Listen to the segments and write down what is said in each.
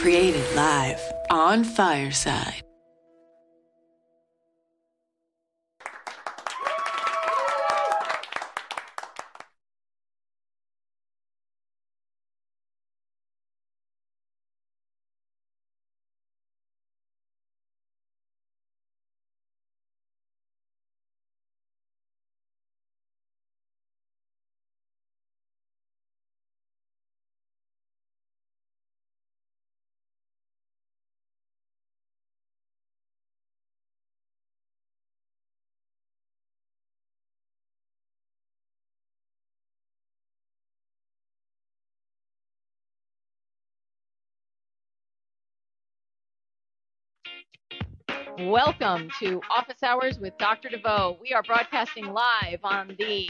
Created live on Fireside. Welcome to Office Hours with Dr. De Veau. We are broadcasting live on the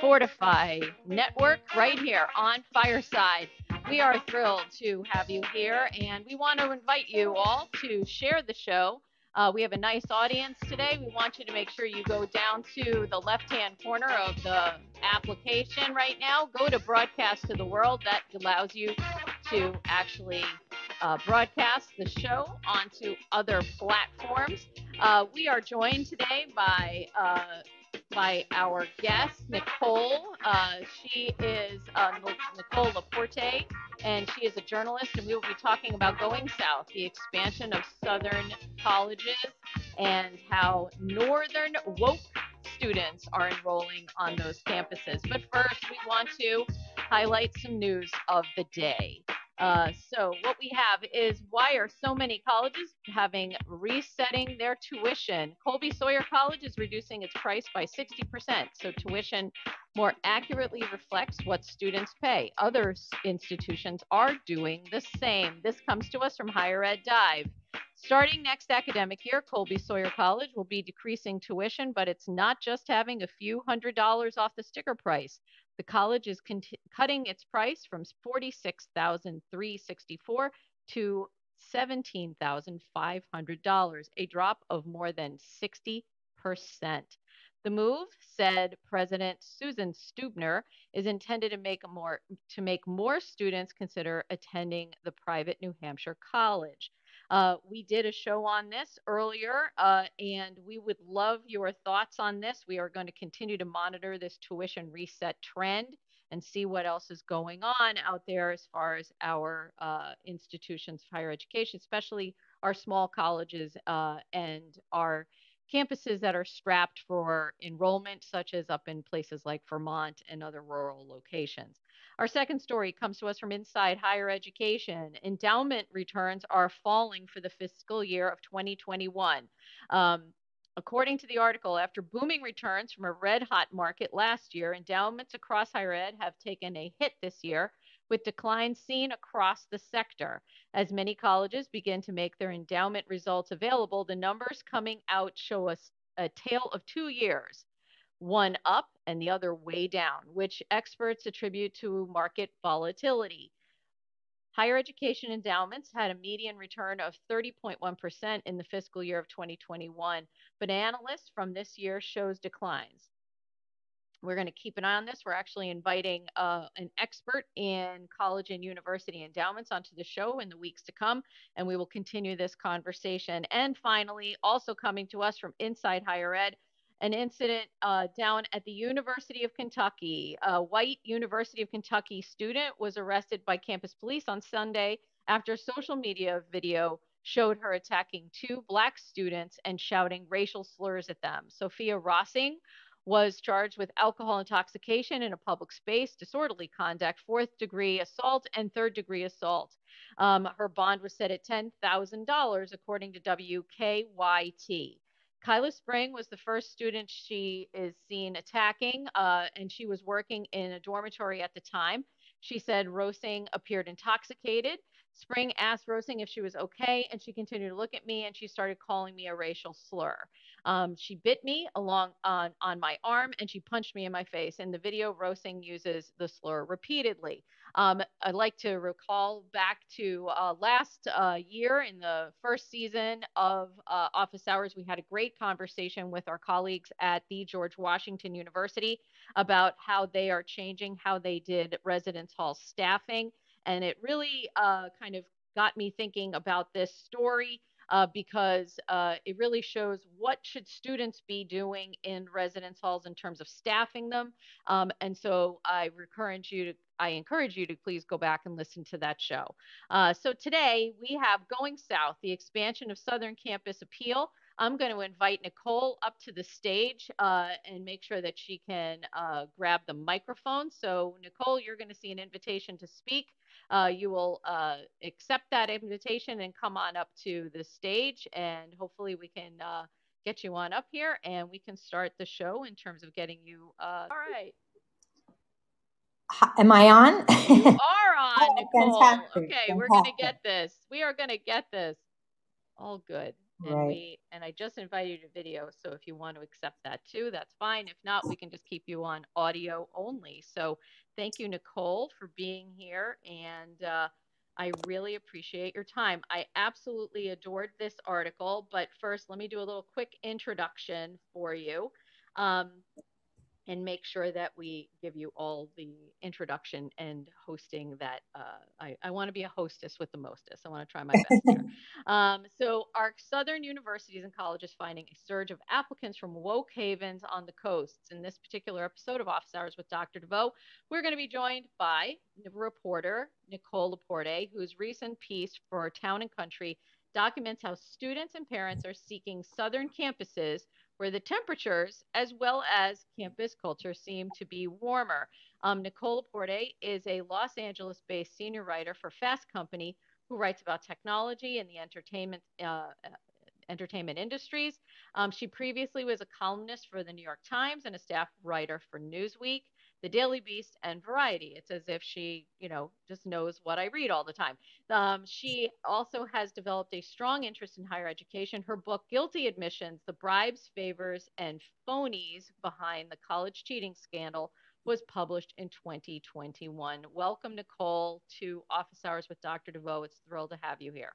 Fortify Network right here on Fireside. We are thrilled to have you here, and we want to invite you all to share the show. Uh, we have a nice audience today. We want you to make sure you go down to the left hand corner of the application right now. Go to Broadcast to the World. That allows you to actually uh, broadcast the show onto other platforms. Uh, we are joined today by uh, by our guest Nicole. Uh, she is uh, Nicole LaPorte, and she is a journalist. And we will be talking about going south, the expansion of southern colleges, and how northern woke students are enrolling on those campuses. But first, we want to highlight some news of the day. Uh, so what we have is why are so many colleges having resetting their tuition? Colby Sawyer College is reducing its price by 60%. So tuition more accurately reflects what students pay. Other institutions are doing the same. This comes to us from Higher Ed Dive. Starting next academic year, Colby Sawyer College will be decreasing tuition, but it's not just having a few hundred dollars off the sticker price. The college is cont- cutting its price from 46,364 to $17,500, a drop of more than 60%. The move, said President Susan Stuebner, is intended to make more to make more students consider attending the private New Hampshire college. Uh, we did a show on this earlier, uh, and we would love your thoughts on this. We are going to continue to monitor this tuition reset trend and see what else is going on out there as far as our uh, institutions of higher education, especially our small colleges uh, and our campuses that are strapped for enrollment, such as up in places like Vermont and other rural locations. Our second story comes to us from Inside Higher Education. Endowment returns are falling for the fiscal year of 2021. Um, According to the article, after booming returns from a red hot market last year, endowments across higher ed have taken a hit this year, with declines seen across the sector. As many colleges begin to make their endowment results available, the numbers coming out show us a tale of two years one up and the other way down, which experts attribute to market volatility. Higher education endowments had a median return of 30.1% in the fiscal year of 2021, but analysts from this year shows declines. We're going to keep an eye on this. We're actually inviting uh, an expert in college and university endowments onto the show in the weeks to come, and we will continue this conversation. And finally, also coming to us from Inside Higher Ed, an incident uh, down at the University of Kentucky. A white University of Kentucky student was arrested by campus police on Sunday after a social media video showed her attacking two black students and shouting racial slurs at them. Sophia Rosing was charged with alcohol intoxication in a public space, disorderly conduct, fourth degree assault, and third degree assault. Um, her bond was set at $10,000, according to WKYT. Kyla Spring was the first student she is seen attacking, uh, and she was working in a dormitory at the time. She said Rosing appeared intoxicated. Spring asked Rosing if she was okay, and she continued to look at me and she started calling me a racial slur. Um, she bit me along on, on my arm and she punched me in my face. In the video, Rosing uses the slur repeatedly. Um, I'd like to recall back to uh, last uh, year in the first season of uh, Office Hours, we had a great conversation with our colleagues at the George Washington University about how they are changing how they did residence hall staffing. And it really uh, kind of got me thinking about this story uh, because uh, it really shows what should students be doing in residence halls in terms of staffing them. Um, and so I encourage you to I encourage you to please go back and listen to that show. Uh, so today we have Going South, the expansion of Southern Campus Appeal. I'm going to invite Nicole up to the stage uh, and make sure that she can uh, grab the microphone. So, Nicole, you're going to see an invitation to speak. Uh, you will uh, accept that invitation and come on up to the stage, and hopefully, we can uh, get you on up here and we can start the show in terms of getting you. Uh, all right. Am I on? you are on, oh, Nicole. Fantastic. Okay, fantastic. we're going to get this. We are going to get this. All good and right. we and I just invited you to video. So if you want to accept that too, that's fine. If not, we can just keep you on audio only. So thank you, Nicole, for being here, and uh, I really appreciate your time. I absolutely adored this article, but first, let me do a little quick introduction for you. Um, and make sure that we give you all the introduction and hosting that uh, I, I want to be a hostess with the mostest. I want to try my best here. Um, so, our Southern universities and colleges finding a surge of applicants from woke havens on the coasts. In this particular episode of Office Hours with Dr. De Veau, we're going to be joined by reporter Nicole LaPorte, whose recent piece for Town and Country documents how students and parents are seeking Southern campuses where the temperatures as well as campus culture seem to be warmer. Um, Nicole Porte is a Los Angeles based senior writer for Fast Company who writes about technology and the entertainment. Uh, entertainment industries. Um, she previously was a columnist for the New York Times and a staff writer for Newsweek the Daily Beast, and Variety. It's as if she, you know, just knows what I read all the time. Um, she also has developed a strong interest in higher education. Her book, Guilty Admissions The Bribes, Favors, and Phonies Behind the College Cheating Scandal, was published in 2021. Welcome, Nicole, to Office Hours with Dr. De Veau. It's thrilled to have you here.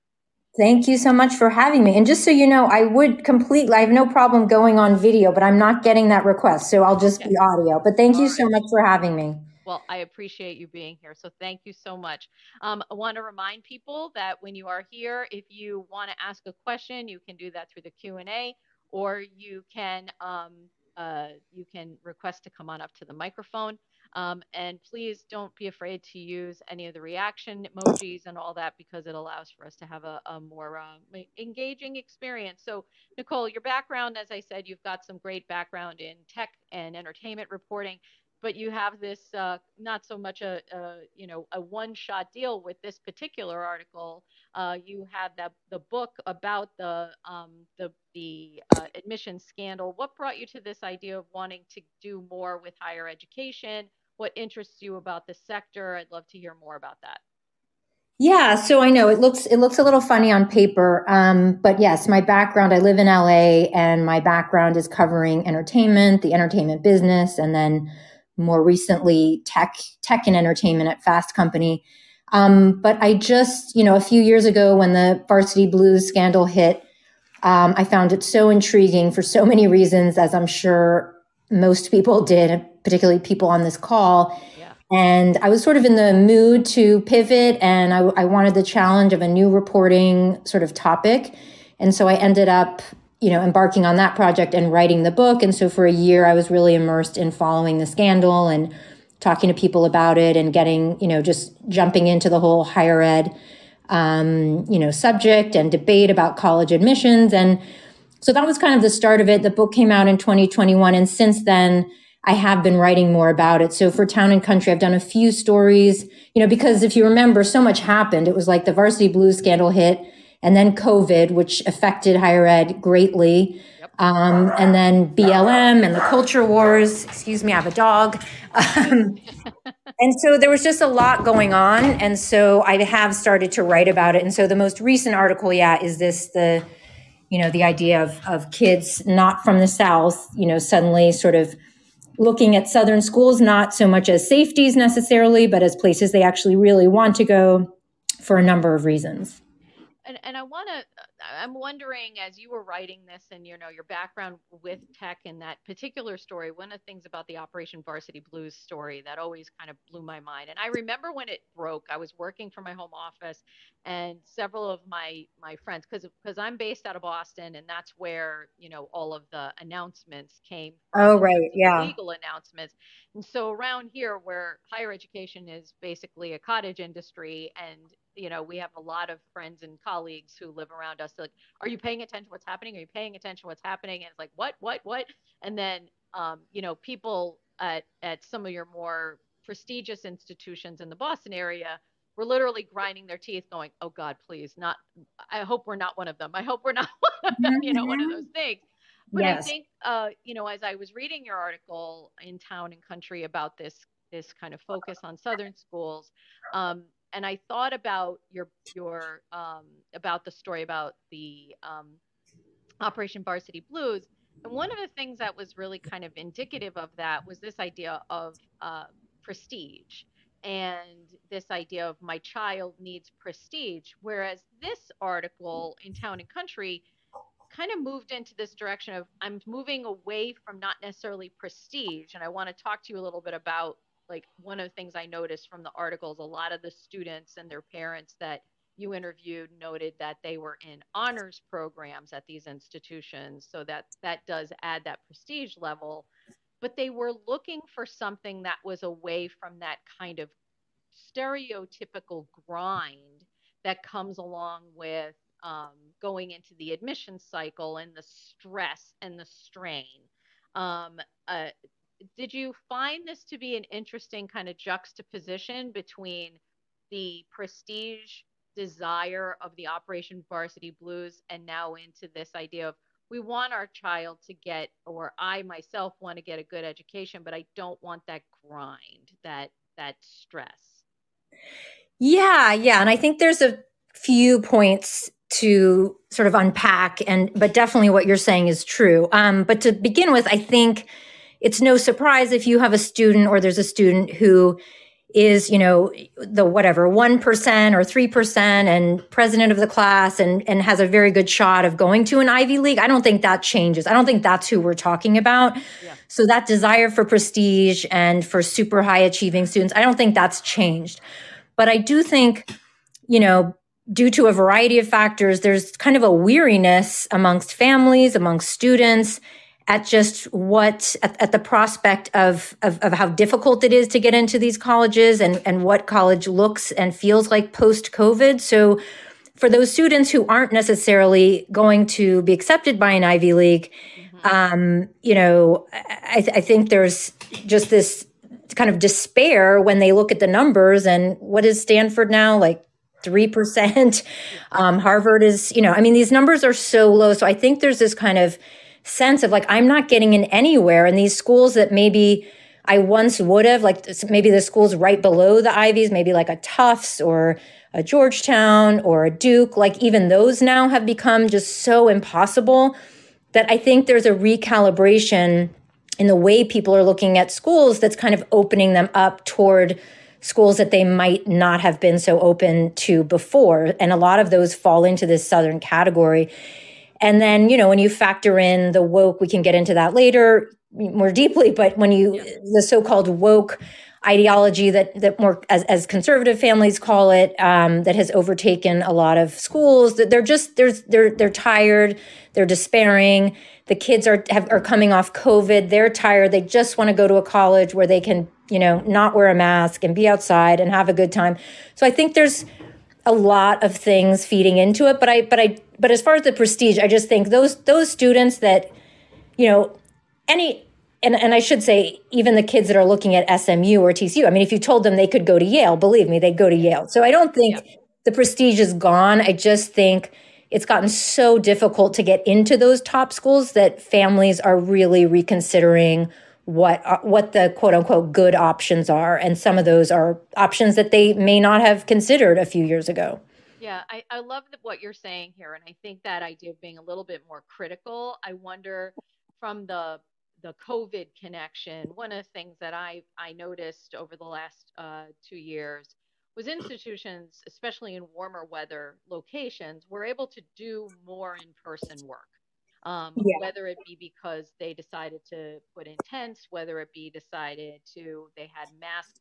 Thank you so much for having me. And just so you know, I would completely, I have no problem going on video, but I'm not getting that request. So I'll just be audio. But thank All you right. so much for having me. Well, I appreciate you being here. So thank you so much. Um, I want to remind people that when you are here, if you want to ask a question, you can do that through the Q&A or you can, um, uh, you can request to come on up to the microphone. Um, and please don't be afraid to use any of the reaction emojis and all that because it allows for us to have a, a more uh, engaging experience. So, Nicole, your background, as I said, you've got some great background in tech and entertainment reporting but you have this uh, not so much a, a, you know a one shot deal with this particular article. Uh, you have that the book about the um, the the uh, admission scandal. What brought you to this idea of wanting to do more with higher education? What interests you about the sector. I'd love to hear more about that. Yeah, so I know it looks it looks a little funny on paper, um, but yes, my background. I live in LA, and my background is covering entertainment, the entertainment business, and then more recently tech tech and entertainment at Fast Company. Um, but I just, you know, a few years ago when the Varsity Blues scandal hit, um, I found it so intriguing for so many reasons, as I'm sure most people did, particularly people on this call. Yeah. And I was sort of in the mood to pivot, and I, I wanted the challenge of a new reporting sort of topic. And so I ended up, you know, embarking on that project and writing the book. And so for a year, I was really immersed in following the scandal and talking to people about it and getting, you know, just jumping into the whole higher ed, um, you know, subject and debate about college admissions. And so that was kind of the start of it. The book came out in 2021. And since then, I have been writing more about it. So for Town and Country, I've done a few stories, you know, because if you remember, so much happened. It was like the varsity blues scandal hit and then COVID, which affected higher ed greatly. Um, and then BLM and the culture wars. Excuse me, I have a dog. Um, and so there was just a lot going on. And so I have started to write about it. And so the most recent article, yeah, is this the you know the idea of of kids not from the south you know suddenly sort of looking at southern schools not so much as safeties necessarily but as places they actually really want to go for a number of reasons. And, and I want to, I'm wondering as you were writing this and, you know, your background with tech and that particular story, one of the things about the Operation Varsity Blues story that always kind of blew my mind. And I remember when it broke, I was working from my home office and several of my, my friends, cause, cause I'm based out of Boston and that's where, you know, all of the announcements came from. Oh, right. Yeah. Legal announcements. And so around here where higher education is basically a cottage industry and you know, we have a lot of friends and colleagues who live around us. Like, are you paying attention to what's happening? Are you paying attention to what's happening? And it's like, what, what, what? And then, um, you know, people at, at some of your more prestigious institutions in the Boston area were literally grinding their teeth going, oh God, please not, I hope we're not one of them. I hope we're not one of them, you know, one of those things. But yes. I think, uh, you know, as I was reading your article in Town and Country about this, this kind of focus on Southern schools, um, and I thought about your your um, about the story about the um, Operation Varsity Blues, and one of the things that was really kind of indicative of that was this idea of uh, prestige and this idea of my child needs prestige. Whereas this article in Town and Country kind of moved into this direction of I'm moving away from not necessarily prestige. And I want to talk to you a little bit about like one of the things I noticed from the articles, a lot of the students and their parents that you interviewed noted that they were in honors programs at these institutions. So that that does add that prestige level. But they were looking for something that was away from that kind of stereotypical grind that comes along with um, going into the admission cycle and the stress and the strain. Um, uh, did you find this to be an interesting kind of juxtaposition between the prestige desire of the Operation Varsity Blues and now into this idea of we want our child to get, or I myself want to get a good education, but I don't want that grind, that that stress. Yeah, yeah, and I think there's a few points to sort of unpack, and but definitely what you're saying is true. Um, but to begin with, I think it's no surprise if you have a student or there's a student who is, you know, the whatever, 1% or 3% and president of the class and, and has a very good shot of going to an Ivy League. I don't think that changes. I don't think that's who we're talking about. Yeah. So that desire for prestige and for super high achieving students, I don't think that's changed. But I do think, you know, due to a variety of factors, there's kind of a weariness amongst families, amongst students, at just what at, at the prospect of, of, of how difficult it is to get into these colleges and and what college looks and feels like post COVID. So for those students who aren't necessarily going to be accepted by an Ivy League, mm-hmm. um, you know, I, th- I think there's just this kind of despair when they look at the numbers and what is Stanford now like 3%. Um, Harvard is, you know, I mean, these numbers are so low. So I think there's this kind of sense of like, I'm not getting in anywhere. And these schools that maybe I once would have, like maybe the schools right below the Ivies, maybe like a Tufts or a Georgetown or a Duke, like even those now have become just so impossible that I think there's a recalibration in the way people are looking at schools that's kind of opening them up toward schools that they might not have been so open to before. And a lot of those fall into this Southern category. And then, you know, when you factor in the woke, we can get into that later more deeply, but when you, yeah. the so called woke ideology that, that more, as, as conservative families call it, um, that has overtaken a lot of schools, that they're just, they're, they're, they're tired, they're despairing. The kids are, have, are coming off COVID, they're tired, they just want to go to a college where they can, you know, not wear a mask and be outside and have a good time. So I think there's, a lot of things feeding into it but i but i but as far as the prestige i just think those those students that you know any and, and I should say, even the kids that are looking at SMU or TCU, I mean, if you told them they could go to Yale, believe me, they'd go to Yale. So I don't think yeah. the prestige is gone. I just think it's gotten so difficult to get into those top schools that families are really reconsidering what uh, what the quote unquote good options are. And some of those are options that they may not have considered a few years ago. Yeah i, I love what you're saying here. And i think that idea of being a little bit more critical i wonder from the the covid connection one of the things that i i noticed over the last uh, two years was institutions, especially in warmer weather locations, were able to do more in person work. Um, yeah. Whether it be because they decided to put in tents, whether it be decided to they had mask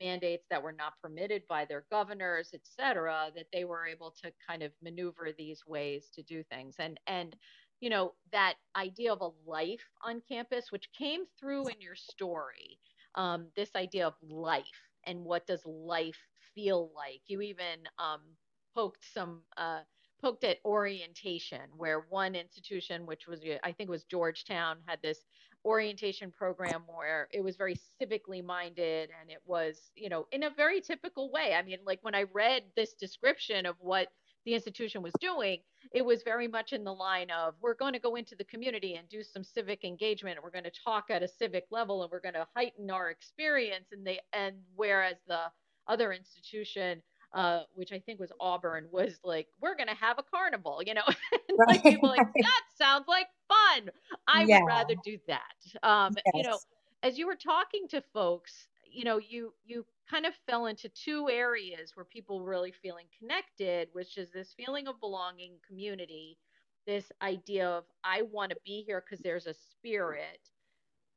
mandates that were not permitted by their governors, et cetera, that they were able to kind of maneuver these ways to do things. And and you know that idea of a life on campus, which came through in your story, um, this idea of life and what does life feel like. You even um, poked some uh, poked at orientation, where one institution, which was I think was Georgetown, had this orientation program where it was very civically minded and it was you know in a very typical way. I mean like when i read this description of what the institution was doing it was very much in the line of we're going to go into the community and do some civic engagement. We're going to talk at a civic level and we're going to heighten our experience. And they and whereas the other institution uh, which I think was Auburn, was like, we're going to have a carnival, you know? like people like, that sounds like fun. I yeah. would rather do that. Um, yes. You know, as you were talking to folks, you know, you, you kind of fell into two areas where people were really feeling connected, which is this feeling of belonging, community, this idea of, I want to be here because there's a spirit.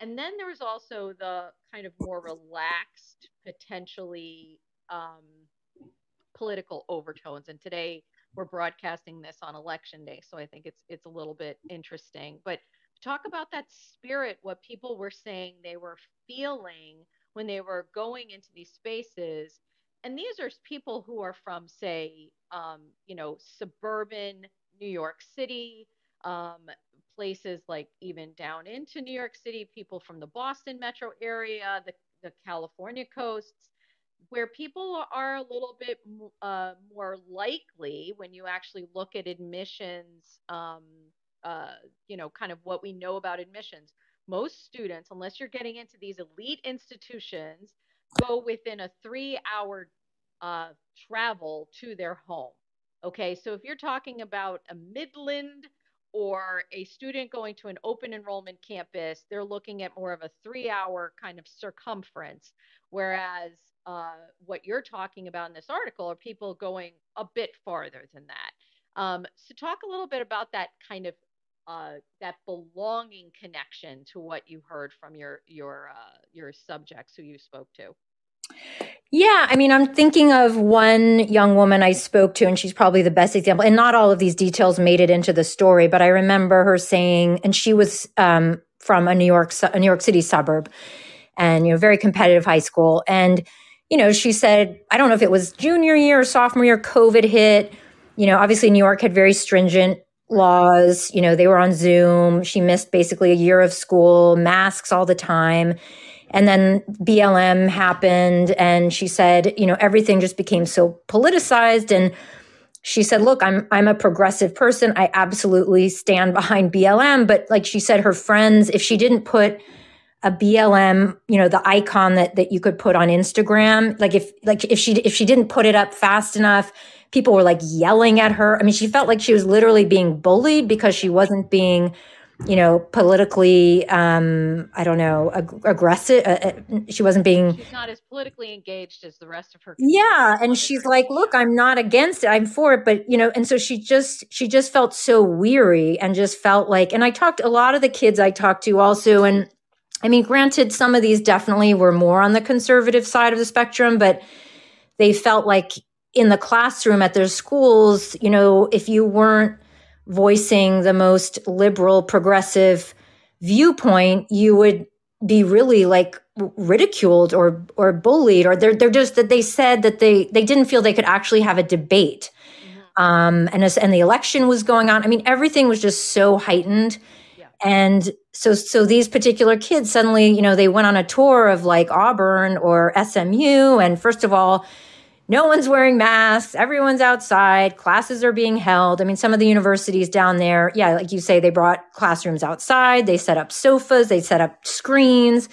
And then there was also the kind of more relaxed, potentially um, political overtones. And today we're broadcasting this on election day, so I think it's it's a little bit interesting. But talk about that spirit, what people were saying they were feeling when they were going into these spaces. And these are people who are from, say, um, you know, suburban New York City, um, places like even down into New York City, people from the Boston metro area, the, the California coasts, where people are a little bit uh, more likely when you actually look at admissions, um, uh, you know, kind of what we know about admissions. Most students, unless you're getting into these elite institutions, go within a three hour uh, travel to their home. Okay, so if you're talking about a Midland or a student going to an open enrollment campus, they're looking at more of a three hour kind of circumference. Whereas uh, what you're talking about in this article are people going a bit farther than that. Um, so, talk a little bit about that kind of uh, that belonging connection to what you heard from your your uh, your subjects who you spoke to. Yeah, I mean, I'm thinking of one young woman I spoke to, and she's probably the best example. And not all of these details made it into the story, but I remember her saying, and she was um, from a New York, a New York City suburb, and you know, very competitive high school, and you know, she said, I don't know if it was junior year or sophomore year, COVID hit. You know, obviously New York had very stringent laws. You know, they were on Zoom. She missed basically a year of school, masks all the time. And then BLM happened. And she said, you know, everything just became so politicized. And she said, look, I'm, I'm a progressive person. I absolutely stand behind BLM. But like she said, her friends, if she didn't put a BLM, you know, the icon that that you could put on Instagram. Like if like if she if she didn't put it up fast enough, people were like yelling at her. I mean, she felt like she was literally being bullied because she wasn't being, you know, politically um I don't know, ag- aggressive. Uh, uh, she wasn't being She's not as politically engaged as the rest of her. Yeah, and she's like, "Look, I'm not against it. I'm for it." But, you know, and so she just she just felt so weary and just felt like and I talked a lot of the kids I talked to also and I mean, granted, some of these definitely were more on the conservative side of the spectrum, but they felt like in the classroom at their schools, you know, if you weren't voicing the most liberal, progressive viewpoint, you would be really like ridiculed or or bullied, or they're they're just that they said that they they didn't feel they could actually have a debate. Mm-hmm. Um, and as, and the election was going on. I mean, everything was just so heightened and so so these particular kids suddenly you know they went on a tour of like auburn or smu and first of all no one's wearing masks. Everyone's outside. Classes are being held. I mean some of the universities down there yeah like you say they brought classrooms outside. They set up sofas. They set up screens.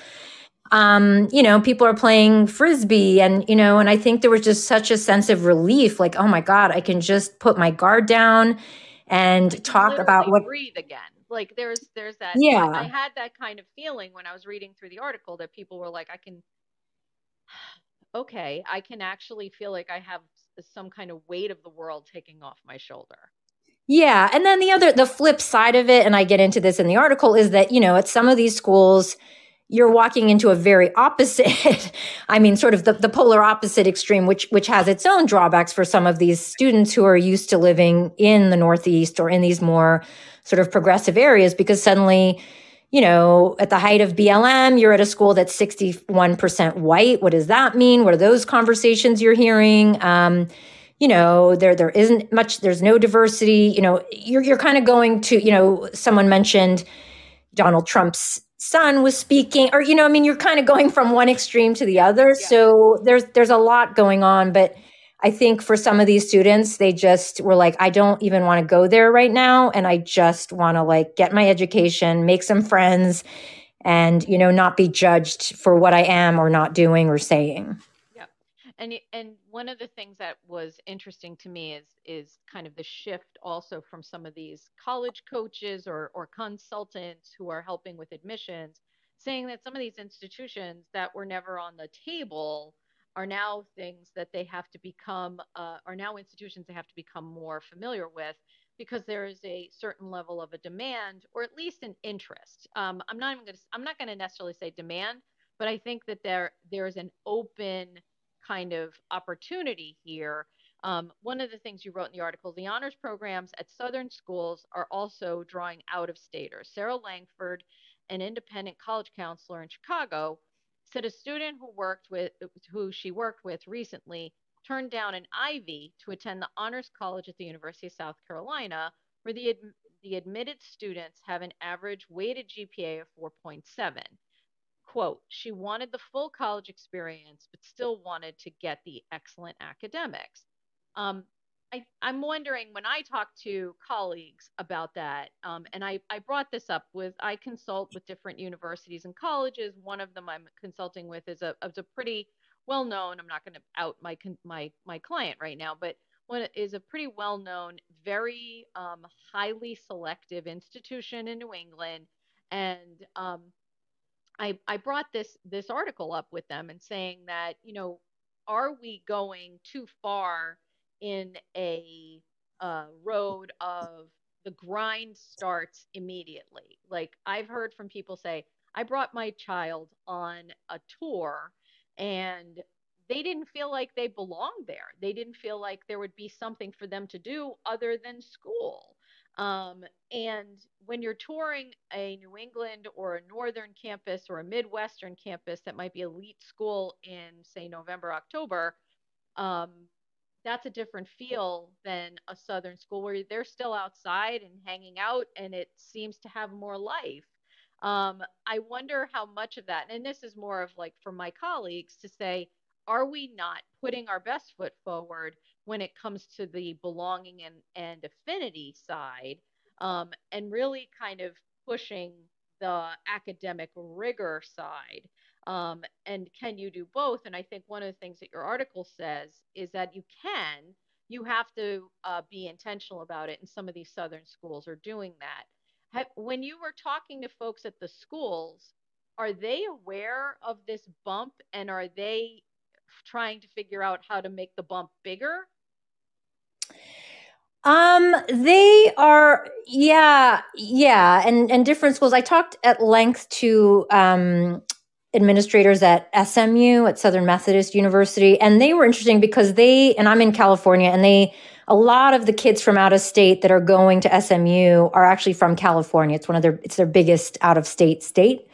Um, you know, people are playing frisbee. And, you know, and I think there was just such a sense of relief, like, oh my God, I can just put my guard down and talk about what breathe again like there's there's that yeah I, had that kind of feeling when i was reading through the article that people were like i can okay, I can actually feel like I have some kind of weight of the world taking off my shoulder. Yeah. And then the other, the flip side of it, and I get into this in the article, is that, you know, at some of these schools, you're walking into a very opposite i mean sort of the, the polar opposite extreme which which has its own drawbacks for some of these students who are used to living in the northeast or in these more sort of progressive areas because suddenly you know at the height of blm you're at a school that's 61% white. What does that mean? What are those conversations you're hearing? Um, you know there there isn't much there's no diversity. You know you're you're kind of going to you know someone mentioned donald trump's son was speaking or you know i mean you're kind of going from one extreme to the other. Yeah. so there's there's a lot going on but i think for some of these students they just were like i don't even want to go there right now and i just want to like get my education make some friends and you know not be judged for what i am or not doing or saying Yeah. and and one of the things that was interesting to me is is kind of the shift also from some of these college coaches or or consultants who are helping with admissions saying that some of these institutions that were never on the table are now things that they have to become uh, are now institutions they have to become more familiar with because there is a certain level of a demand or at least an interest um, i'm not even going to i'm not going to necessarily say demand but i think that there there's an open kind of opportunity here. Um, one of the things you wrote in the article, the honors programs at Southern schools are also drawing out of staters. Sarah Langford, an independent college counselor in Chicago, said a student who worked with who she worked with recently turned down an Ivy to attend the honors college at the University of South Carolina, where the ad, the admitted students have an average weighted GPA of 4.7 quote, she wanted the full college experience, but still wanted to get the excellent academics. Um, I, am wondering when I talk to colleagues about that, um, and I, I brought this up with, I consult with different universities and colleges. One of them I'm consulting with is a, is a pretty well known, I'm not going to out my, my, my client right now, but one is a pretty well known, very um, highly selective institution in New England. And um, I, I brought this this article up with them and saying that you know are we going too far in a uh, road of the grind starts immediately. Like i've heard from people say i brought my child on a tour and they didn't feel like they belonged there. They didn't feel like there would be something for them to do other than school. Um, and when you're touring a New England or a northern campus or a Midwestern campus that might be elite school in, say, November, October, um, that's a different feel than a southern school where they're still outside and hanging out and it seems to have more life. Um, I wonder how much of that, and this is more of like for my colleagues to say, are we not putting our best foot forward when it comes to the belonging and, and affinity side um, and really kind of pushing the academic rigor side um, and can you do both? And i think one of the things that your article says is that you can you have to uh, be intentional about it and some of these southern schools are doing that. Have, when you were talking to folks at the schools are they aware of this bump and are they trying to figure out how to make the bump bigger? Um, they are, yeah, yeah, and and different schools. I talked at length to um, administrators at SMU at Southern Methodist University, and they were interesting because they and I'm in California, and they a lot of the kids from out of state that are going to SMU are actually from California. It's one of their it's their biggest out of state state.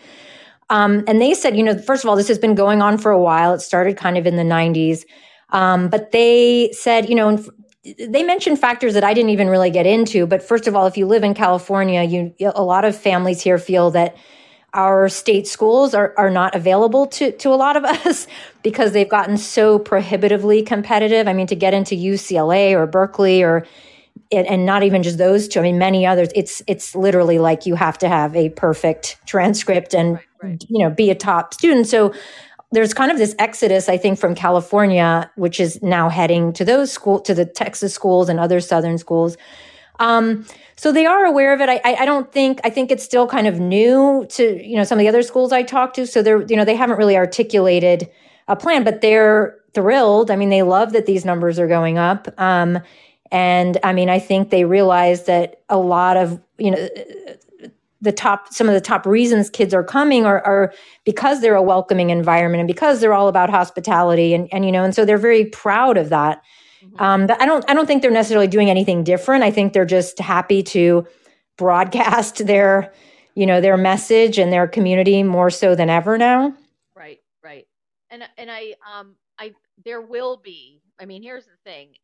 Um, and they said, you know, first of all, this has been going on for a while. It started kind of in the 90s. Um, but they said, you know, they mentioned factors that I didn't even really get into. But first of all, if you live in California, you a lot of families here feel that our state schools are, are not available to, to a lot of us because they've gotten so prohibitively competitive. I mean, to get into UCLA or Berkeley or and not even just those two. I mean, many others. It's it's literally like you have to have a perfect transcript and right, right. you know be a top student. So there's kind of this exodus, I think, from California, which is now heading to those school to the Texas schools and other Southern schools. Um, so they are aware of it. I, I, don't think I think it's still kind of new to you know some of the other schools I talked to. So they're you know they haven't really articulated a plan, but they're thrilled. I mean, they love that these numbers are going up. Um, and I mean, I think they realize that a lot of, you know, the top, some of the top reasons kids are coming are, are because they're a welcoming environment and because they're all about hospitality. And, and, you know, and so they're very proud of that. Mm-hmm. Um, but I don't, I don't think they're necessarily doing anything different. I think they're just happy to broadcast their, you know, their message and their community more so than ever now. Right, right. And, and I, um, I, there will be I mean, here's the thing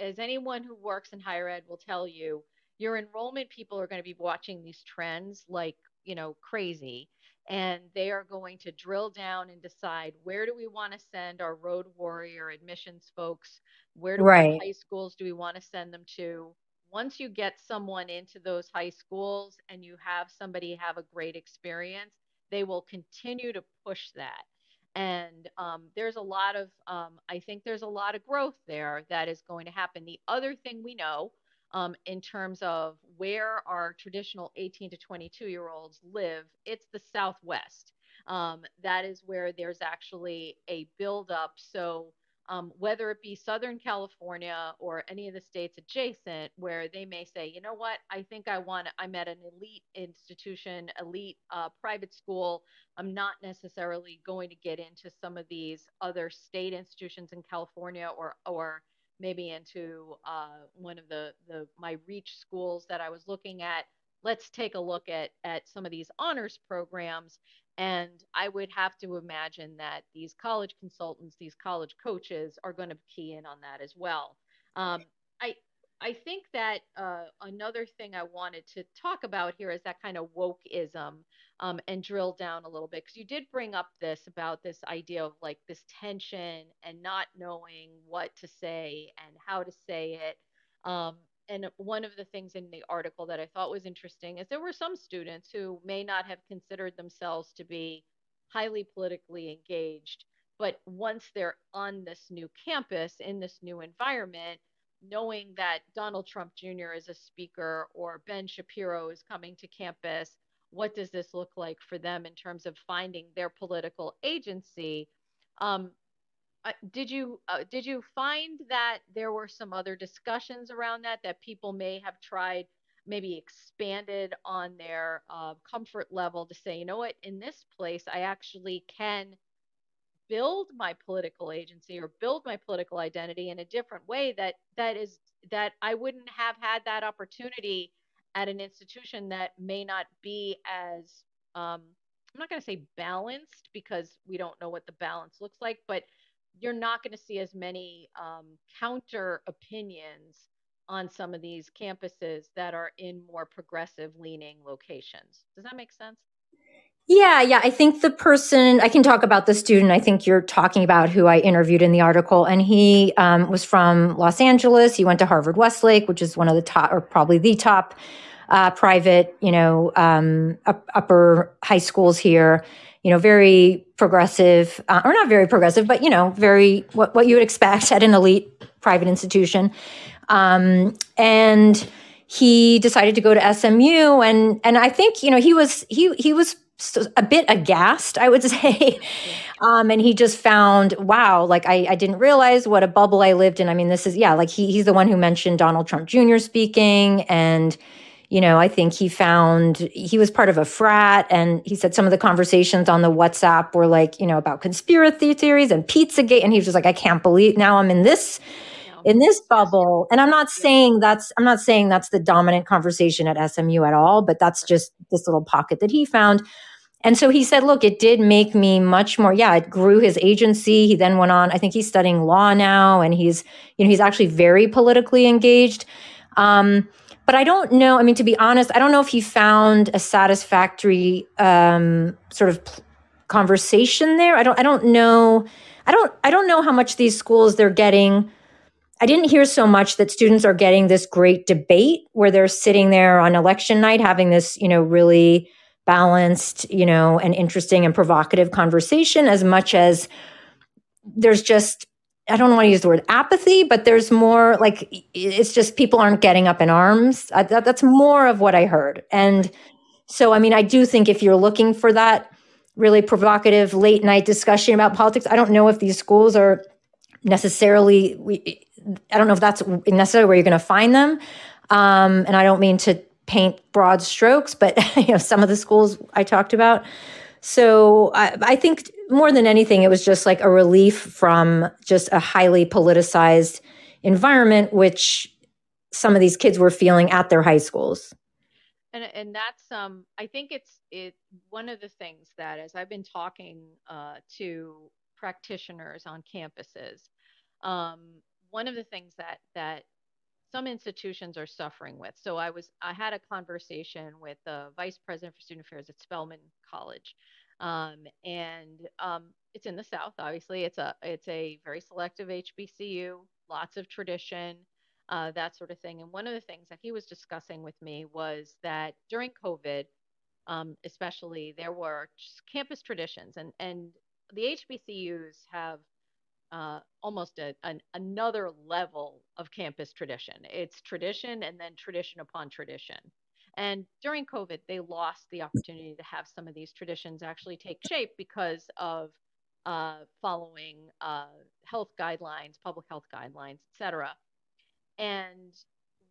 as anyone who works in higher ed will tell you, your enrollment people are going to be watching these trends like, you know, crazy. And they are going to drill down and decide where do we want to send our road warrior admissions folks? Where do right. high schools do we want to send them to? Once you get someone into those high schools and you have somebody have a great experience, they will continue to push that and um, there's a lot of um, i think there's a lot of growth there that is going to happen the other thing we know um, in terms of where our traditional 18 to 22 year olds live it's the southwest. Um, that is where there's actually a buildup. So um, whether it be Southern California or any of the states adjacent, where they may say, you know what, I think I want, I'm at an elite institution, elite uh, private school. I'm not necessarily going to get into some of these other state institutions in California or, or maybe into uh, one of the, the my reach schools that I was looking at. Let's take a look at, at some of these honors programs and I would have to imagine that these college consultants, these college coaches are going to key in on that as well. Um, I, think that uh, another thing I wanted to talk about here is that kind of wokeism um, and drill down a little bit because you did bring up this about this idea of like this tension and not knowing what to say and how to say it. Um, and one of the things in the article that I thought was interesting is there were some students who may not have considered themselves to be highly politically engaged, but once they're on this new campus in this new environment, knowing that Donald Trump Jr. is a speaker or Ben Shapiro is coming to campus, what does this look like for them in terms of finding their political agency? Um, uh, did you uh, did you find that there were some other discussions around that that people may have tried maybe expanded on their uh, comfort level to say you know what in this place i actually can build my political agency or build my political identity in a different way that that is that i wouldn't have had that opportunity at an institution that may not be as um, i'm not going to say balanced because we don't know what the balance looks like but you're not going to see as many um, counter opinions on some of these campuses that are in more progressive leaning locations. Does that make sense? Yeah, yeah. I think the person, I can talk about the student I think you're talking about who I interviewed in the article. And he um, was from Los Angeles. He went to Harvard Westlake, which is one of the top, or probably the top uh, private, you know, um, up, upper high schools here you know, very progressive, uh, or not very progressive, but you know, very what what you would expect at an elite private institution. Um, and he decided to go to SMU, and and I think you know he was he he was a bit aghast, I would say. Um, and he just found, wow, like I, I didn't realize what a bubble I lived in. I mean, this is, yeah, like he, he's the one who mentioned Donald Trump Jr. speaking and, you know, I think he found he was part of a frat and he said some of the conversations on the WhatsApp were like, you know, about conspiracy theories and Pizzagate. And he was just like, I can't believe now I'm in this in this bubble. And I'm not saying that's I'm not saying that's the dominant conversation at SMU at all, but that's just this little pocket that he found. And so he said, look, it did make me much more, yeah, it grew his agency. He then went on, I think he's studying law now, and he's, you know, he's actually very politically engaged. Um, but I don't know. I mean, to be honest, I don't know if he found a satisfactory um, sort of conversation there. I don't. I don't know. I don't. I don't know how much these schools they're getting. I didn't hear so much that students are getting this great debate where they're sitting there on election night having this, you know, really balanced, you know, and interesting and provocative conversation as much as there's just I don't want to use the word apathy, but there's more like it's just people aren't getting up in arms. I, that, that's more of what I heard. And so, I mean, I do think if you're looking for that really provocative late night discussion about politics. I don't know if these schools are necessarily, we, I don't know if that's necessarily where you're going to find them. Um, and I don't mean to paint broad strokes, but you know, some of the schools I talked about. So I, I think more than anything, it was just like a relief from just a highly politicized environment, which some of these kids were feeling at their high schools. And and that's um I think it's it one of the things that as I've been talking uh, to practitioners on campuses, um, one of the things that that some institutions are suffering with. So I was I had a conversation with the vice president for student affairs at Spelman College, um, and um, it's in the South. Obviously, it's a it's a very selective HBCU, lots of tradition, uh, that sort of thing. And one of the things that he was discussing with me was that during COVID, um, especially, there were campus traditions, and and the HBCUs have uh, almost a, an, another level of campus tradition. It's tradition and then tradition upon tradition. And during COVID, they lost the opportunity to have some of these traditions actually take shape because of uh, following uh, health guidelines, public health guidelines, et cetera. And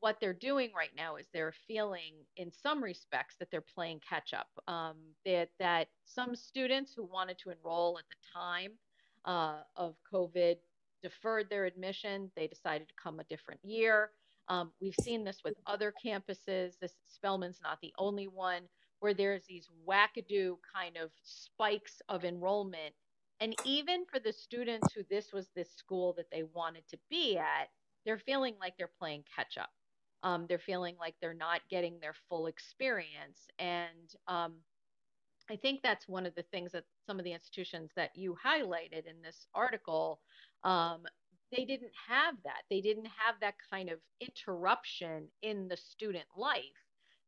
what they're doing right now is they're feeling, in some respects, that they're playing catch up. Um, that, that some students who wanted to enroll at the time uh, of COVID deferred their admission. They decided to come a different year. Um, we've seen this with other campuses. This Spelman's not the only one where there's these wackadoo kind of spikes of enrollment. And even for the students who this was this school that they wanted to be at, they're feeling like they're playing catch up. Um, they're feeling like they're not getting their full experience. And um, I think that's one of the things that some of the institutions that you highlighted in this article, um, they didn't have that. They didn't have that kind of interruption in the student life,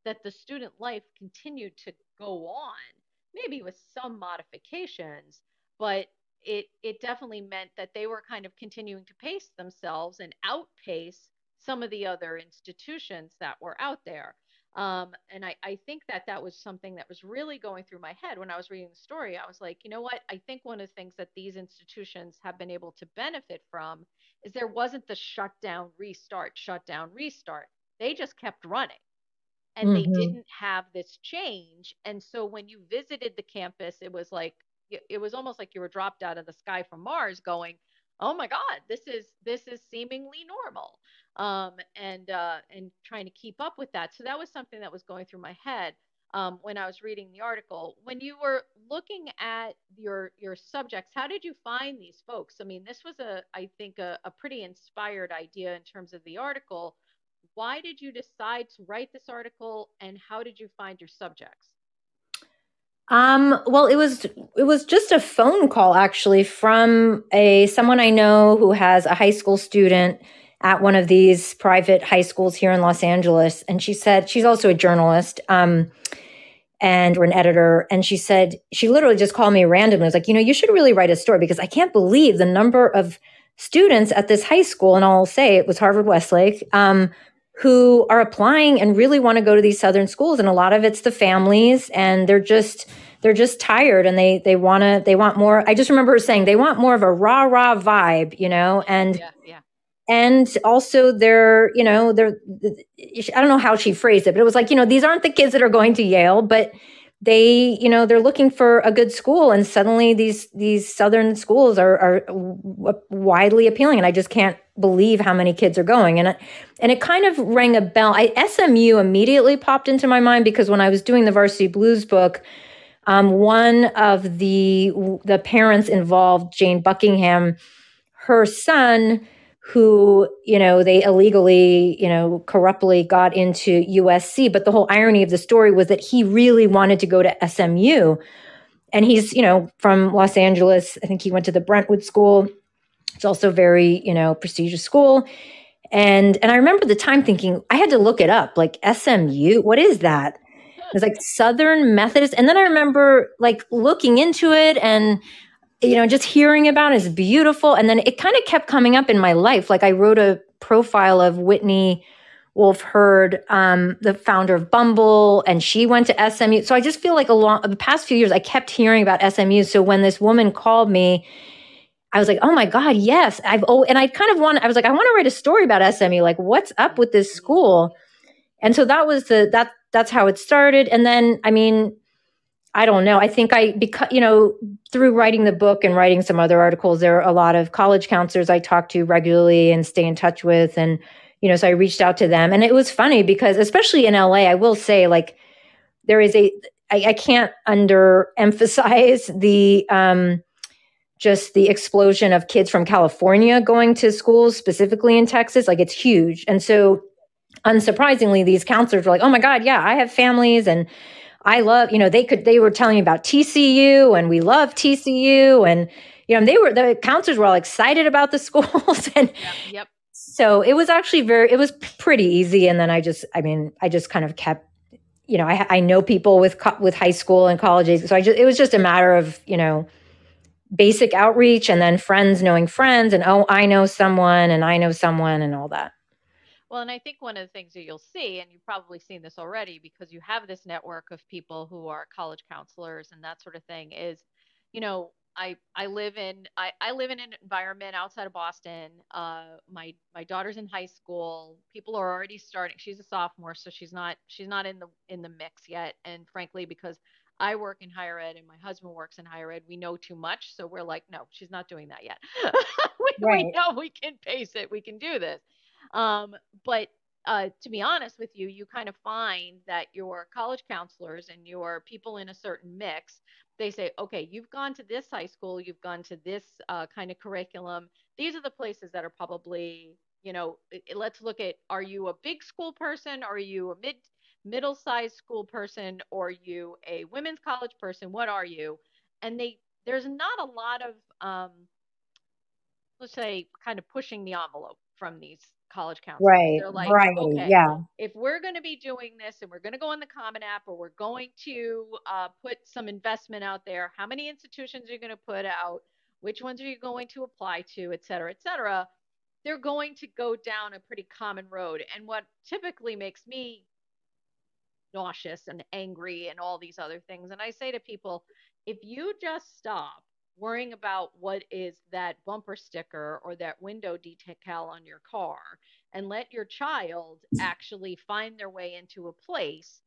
that the student life continued to go on, maybe with some modifications, but it, it definitely meant that they were kind of continuing to pace themselves and outpace some of the other institutions that were out there. Um, and I, I think that that was something that was really going through my head when I was reading the story. I was like, you know what? I think one of the things that these institutions have been able to benefit from is there wasn't the shutdown, restart, shutdown, restart. They just kept running and mm-hmm. they didn't have this change. And so when you visited the campus, it was like, it was almost like you were dropped out of the sky from Mars going, oh my God, this is, this is seemingly normal um, and uh, and trying to keep up with that. So that was something that was going through my head um, when I was reading the article. When you were looking at your your subjects, how did you find these folks? I mean, this was a I think a, a pretty inspired idea in terms of the article. Why did you decide to write this article, and how did you find your subjects? Um, well, it was it was just a phone call actually from a someone I know who has a high school student at one of these private high schools here in Los Angeles. And she said, she's also a journalist. Um, and or an editor and she said she literally just called me randomly was like you know you should really write a story because i can't believe the number of students at this high school and i'll say it was harvard westlake um, who are applying and really want to go to these southern schools and a lot of it's the families and they're just they're just tired and they they want to they want more i just remember her saying they want more of a rah rah vibe you know and yeah, yeah and also they're you know they're i don't know how she phrased it but it was like you know these aren't the kids that are going to yale but they you know they're looking for a good school. And suddenly these these southern schools are are widely appealing. And i just can't believe how many kids are going. And and it kind of rang a bell. I, smu immediately popped into my mind because when i was doing the varsity blues book um, one of the the parents involved jane buckingham her son who, you know, they illegally, you know, corruptly got into USC. But the whole irony of the story was that he really wanted to go to SMU. And he's, you know, from Los Angeles. I think he went to the Brentwood School. It's also very, you know, prestigious school. And and I remember the time thinking, I had to look it up, like SMU, what is that? It was like Southern Methodist. And then I remember like looking into it and you know, just hearing about is beautiful. And then it kind of kept coming up in my life. Like I wrote a profile of Whitney Wolfe Herd, um, the founder of Bumble, and she went to SMU. So I just feel like a long the past few years I kept hearing about SMU. So when this woman called me, I was like, oh my God, yes. I've oh and I kind of want I was like, I want to write a story about SMU. Like, what's up with this school? And so that was the that that's how it started. And then I mean, I don't know. I think I because you know through writing the book and writing some other articles, there are a lot of college counselors I talk to regularly and stay in touch with, and you know, so I reached out to them. And it was funny because, especially in LA, I will say, like, there is a, I, I can't underemphasize the, um, just the explosion of kids from California going to schools, specifically in Texas. Like, it's huge. And so, unsurprisingly, these counselors were like, oh my God, yeah, I have families and, I love, you know, they could, they were telling me about TCU and we love TCU. And, you know, they were, the counselors were all excited about the schools. and, yep, yep so it was actually very it was pretty easy and then i just i mean i just kind of kept you know i, I know people with with high school and colleges so i just it was just a matter of you know basic outreach and then friends knowing friends and oh i know someone and i know someone and all that well, and I think one of the things that you'll see, and you've probably seen this already because you have this network of people who are college counselors and that sort of thing, is, you know, I I live in I, I live in an environment outside of Boston. Uh, my my daughter's in high school. People are already starting. She's a sophomore, so she's not she's not in the in the mix yet. And frankly, because I work in higher ed and my husband works in higher ed, we know too much. So we're like, no, she's not doing that yet. we, right. we know we can pace it. We can do this. Um, but uh, to be honest with you, you kind of find that your college counselors and your people in a certain mix they say, okay, you've gone to this high school, you've gone to this uh, kind of curriculum. These are the places that are probably, you know, let's look at are you a big school person? Are you a mid middle sized school person? Or are you a women's college person? What are you? And they there's not a lot of um, let's say kind of pushing the envelope from these college counselors. Right. They're like, right. Okay, yeah. If we're going to be doing this and we're going to go on the Common App or we're going to uh, put some investment out there, how many institutions are you going to put out? Which ones are you going to apply to, et cetera, et cetera? They're going to go down a pretty common road. And what typically makes me nauseous and angry and all these other things, and I say to people, if you just stop worrying about what is that bumper sticker or that window decal on your car and let your child actually find their way into a place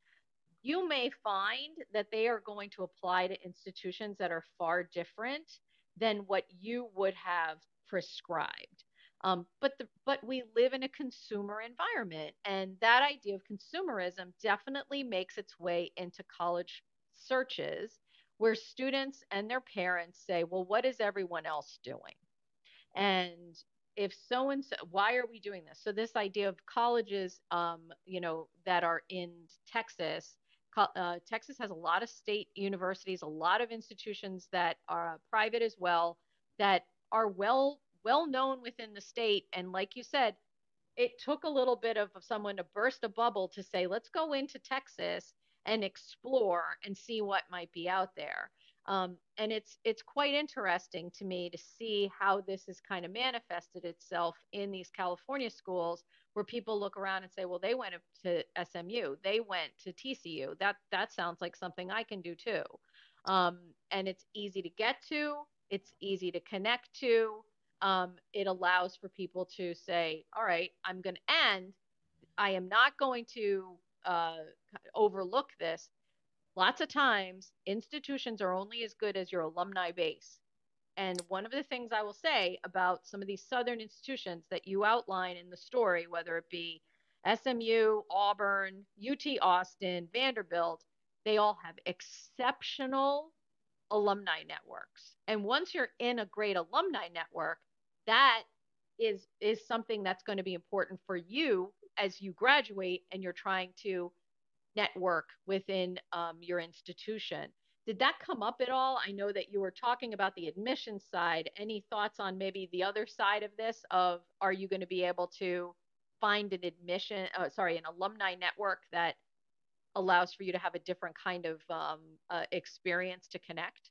you may find that they are going to apply to institutions that are far different than what you would have prescribed. Um, but the, but we live in a consumer environment and that idea of consumerism definitely makes its way into college searches where students and their parents say, well, what is everyone else doing? And if so and so, why are we doing this? So this idea of colleges, um, you know, that are in Texas, uh, Texas has a lot of state universities, a lot of institutions that are private as well, that are well well known within the state. And like you said, it took a little bit of someone to burst a bubble to say, let's go into Texas and explore and see what might be out there. Um, and it's it's quite interesting to me to see how this has kind of manifested itself in these California schools where people look around and say, well, they went to SMU, they went to TCU. That that sounds like something I can do too. Um, and it's easy to get to, it's easy to connect to. Um, it allows for people to say, all right, I'm going to end. I am not going to uh, overlook this. Lots of times, institutions are only as good as your alumni base. And one of the things I will say about some of these Southern institutions that you outline in the story, whether it be SMU, Auburn, UT Austin, Vanderbilt, they all have exceptional alumni networks. And once you're in a great alumni network, that is is something that's going to be important for you as you graduate and you're trying to network within um, your institution. Did that come up at all? I know that you were talking about the admission side. Any thoughts on maybe the other side of this? Of are you going to be able to find an admission, uh, sorry, an alumni network that allows for you to have a different kind of um, uh, experience to connect?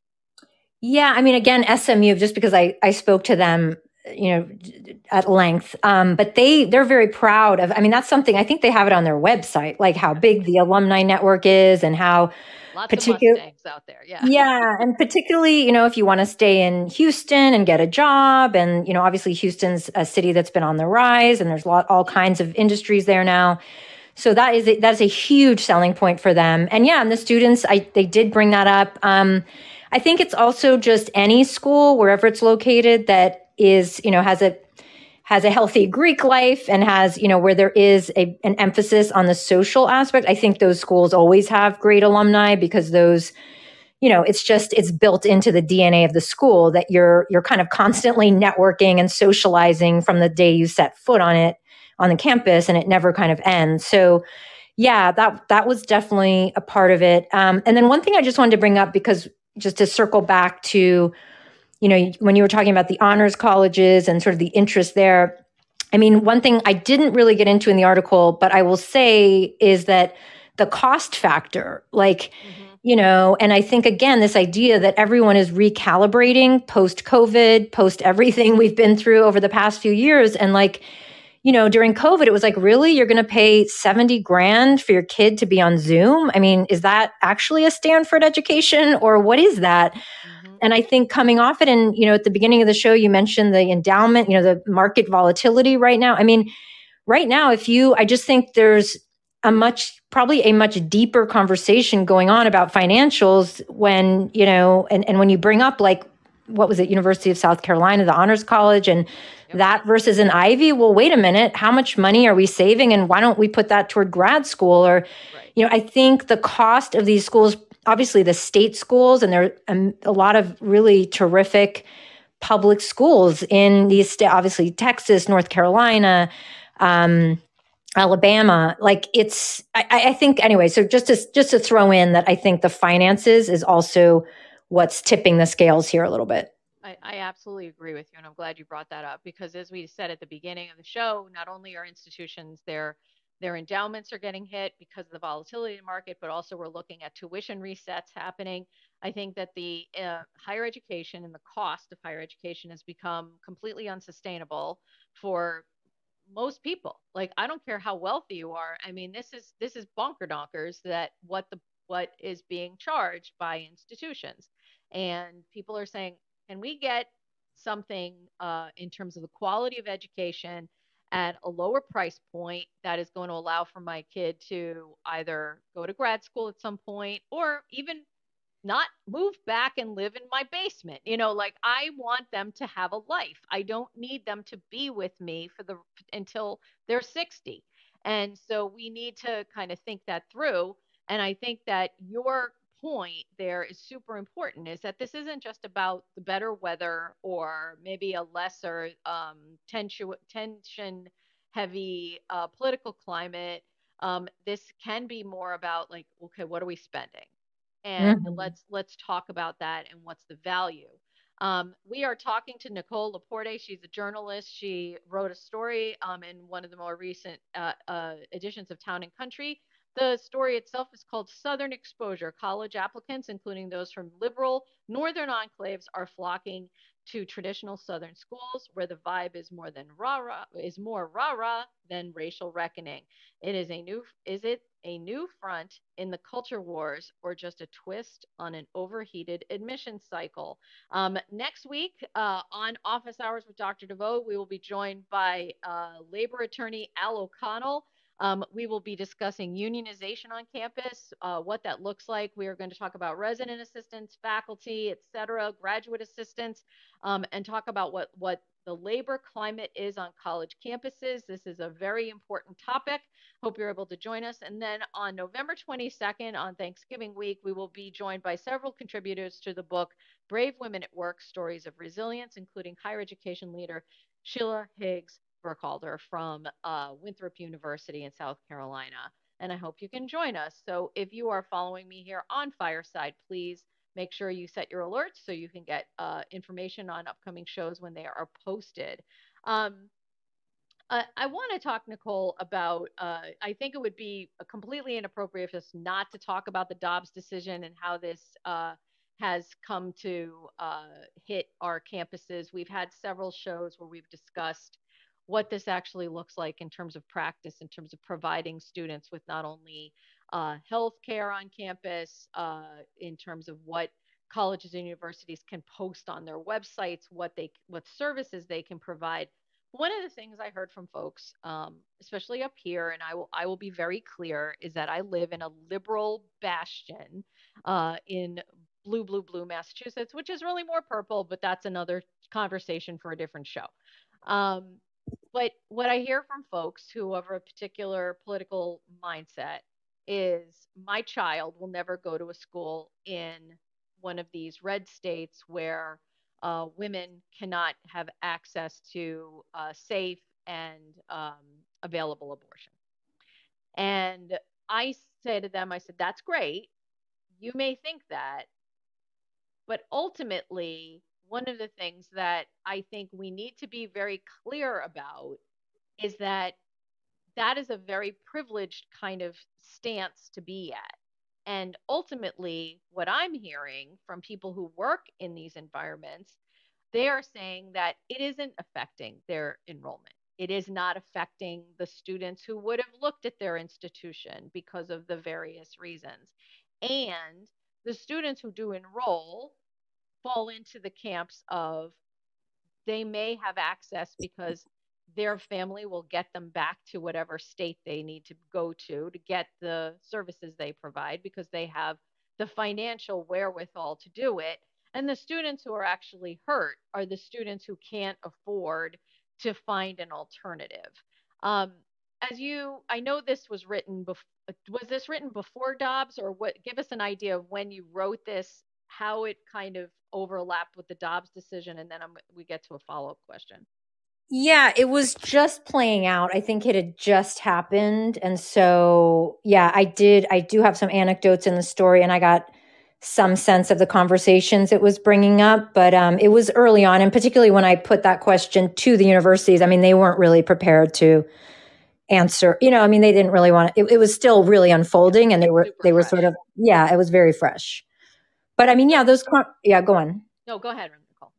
Yeah, I mean, again, SMU, just because I I spoke to them you know at length um, but they they're very proud of i mean that's something i think they have it on their website like how big the alumni network is and how out there. Yeah. Yeah. And particularly, you know, if you want to stay in Houston and get a job, and, you know, obviously Houston's a city that's been on the rise and there's lot, all kinds of industries there now. So that is a, that's a huge selling point for them. And yeah, and the students, I they did bring that up. Um, I think it's also just any school, wherever it's located, that is, you know, has a has a healthy Greek life and has, you know, where there is a, an emphasis on the social aspect. I think those schools always have great alumni because those, you know, it's just it's built into the DNA of the school that you're you're kind of constantly networking and socializing from the day you set foot on it on the campus and it never kind of ends. So yeah, that that was definitely a part of it. Um, and then one thing I just wanted to bring up because just to circle back to you know, when you were talking about the honors colleges and sort of the interest there, I mean, one thing I didn't really get into in the article, but I will say is that the cost factor, like, mm-hmm. you know, and I think again, this idea that everyone is recalibrating post COVID, post everything we've been through over the past few years. And like, you know, during COVID, it was like, really, you're going to pay 70 grand for your kid to be on Zoom? I mean, is that actually a Stanford education or what is that? Mm-hmm. And I think coming off it, and you know, at the beginning of the show, you mentioned the endowment, you know, the market volatility right now. I mean, right now, if you, I just think there's a much, probably a much deeper conversation going on about financials when, you know, and, and when you bring up like, what was it, University of South Carolina, the Honors College, and yep. that versus an Ivy. Well, wait a minute, how much money are we saving, and why don't we put that toward grad school? Or, right. you know, I think the cost of these schools obviously the state schools, and there are um, a lot of really terrific public schools in these states, obviously Texas, North Carolina, um, Alabama. Like it's, I, I, think anyway. So just to just to throw in that, I think the finances is also what's tipping the scales here a little bit. I, I absolutely agree with you, and I'm glad you brought that up because, as we said at the beginning of the show, not only are institutions there their endowments are getting hit because of the volatility in the market, but also we're looking at tuition resets happening. I think that the uh, higher education and the cost of higher education has become completely unsustainable for most people. Like I don't care how wealthy you are. I mean, this is this is bonker donkers that what the what is being charged by institutions, and people are saying, can we get something uh, in terms of the quality of education? At a lower price point that is going to allow for my kid to either go to grad school at some point or even not move back and live in my basement. You know, like I want them to have a life. I don't need them to be with me for the until they're 60. And so we need to kind of think that through. And I think that your point there is super important is that this isn't just about the better weather or maybe a lesser um, tension, tension heavy uh, political climate. Um, this can be more about like, okay, what are we spending? And mm-hmm. let's let's talk about that and what's the value. Um, we are talking to Nicole LaPorte. She's a journalist. She wrote a story um, in one of the more recent uh, uh, editions of Town and Country the story itself is called Southern Exposure. College applicants, including those from liberal northern enclaves, are flocking to traditional southern schools where the vibe is more than rah rah is more rah rah than racial reckoning. It is a new is it a new front in the culture wars or just a twist on an overheated admission cycle? Um, next week uh, on Office Hours with Dr. De Veau, we will be joined by uh, labor attorney Al O'Connell. Um, we will be discussing unionization on campus, uh, what that looks like. We are going to talk about resident assistants, faculty, et cetera, graduate assistants, um, and talk about what, what the labor climate is on college campuses. This is a very important topic. Hope you're able to join us. And then on November 22nd, on Thanksgiving week, we will be joined by several contributors to the book Brave Women at Work Stories of Resilience, including higher education leader Sheila Higgs Burkhalter from uh, Winthrop University in South Carolina. And I hope you can join us. So if you are following me here on Fireside, please make sure you set your alerts so you can get uh, information on upcoming shows when they are posted. Um, uh, I want to talk, Nicole, about. Uh, I think it would be completely inappropriate for us not to talk about the Dobbs decision and how this uh, has come to uh, hit our campuses. We've had several shows where we've discussed what this actually looks like in terms of practice, in terms of providing students with not only uh, health care on campus, uh, in terms of what colleges and universities can post on their websites, what they what services they can provide. One of the things I heard from folks, um, especially up here, and I will I will be very clear, is that I live in a liberal bastion uh, in blue, blue, blue Massachusetts, which is really more purple, but that's another conversation for a different show. Um, but what I hear from folks who have a particular political mindset is my child will never go to a school in one of these red states where uh, women cannot have access to uh, safe and um, available abortion. And I say to them, I said, that's great. You may think that. But ultimately, one of the things that I think we need to be very clear about is that that is a very privileged kind of stance to be at. And ultimately, what I'm hearing from people who work in these environments, they are saying that it isn't affecting their enrollment. It is not affecting the students who would have looked at their institution because of the various reasons. And the students who do enroll fall into the camps of they may have access because their family will get them back to whatever state they need to go to to get the services they provide because they have the financial wherewithal to do it. And the students who are actually hurt are the students who can't afford to find an alternative. Um, as you, I know this was written before. Was this written before Dobbs, or what? Give us an idea of when you wrote this, how it kind of overlapped with the Dobbs decision, and then I'm, we get to a follow up question. Yeah, it was just playing out. I think it had just happened. And so, yeah, I did, I do have some anecdotes in the story and I got some sense of the conversations it was bringing up. But um, it was early on. And particularly when I put that question to the universities, I mean, they weren't really prepared to answer. You know, I mean, they didn't really want it. It was still really unfolding and they were, they were sort of, yeah, it was very fresh. But I mean, yeah, those, yeah, go on. No, go ahead. Nicole.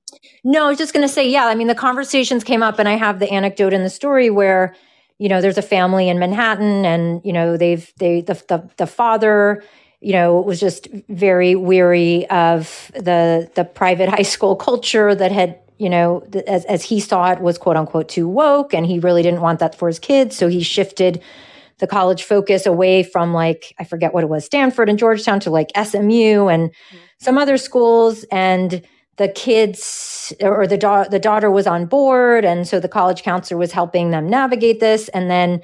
No, I was just going to say, yeah. I mean, the conversations came up, and I have the anecdote in the story where, you know, there's a family in Manhattan, and you know, they've they the the, the father, you know, was just very weary of the the private high school culture that had you know, as, as he saw it, was quote unquote too woke, and he really didn't want that for his kids. So he shifted the college focus away from like I forget what it was, Stanford and Georgetown to like SMU and mm-hmm. some other schools, and the kids or the da- the daughter was on board and so the college counselor was helping them navigate this and then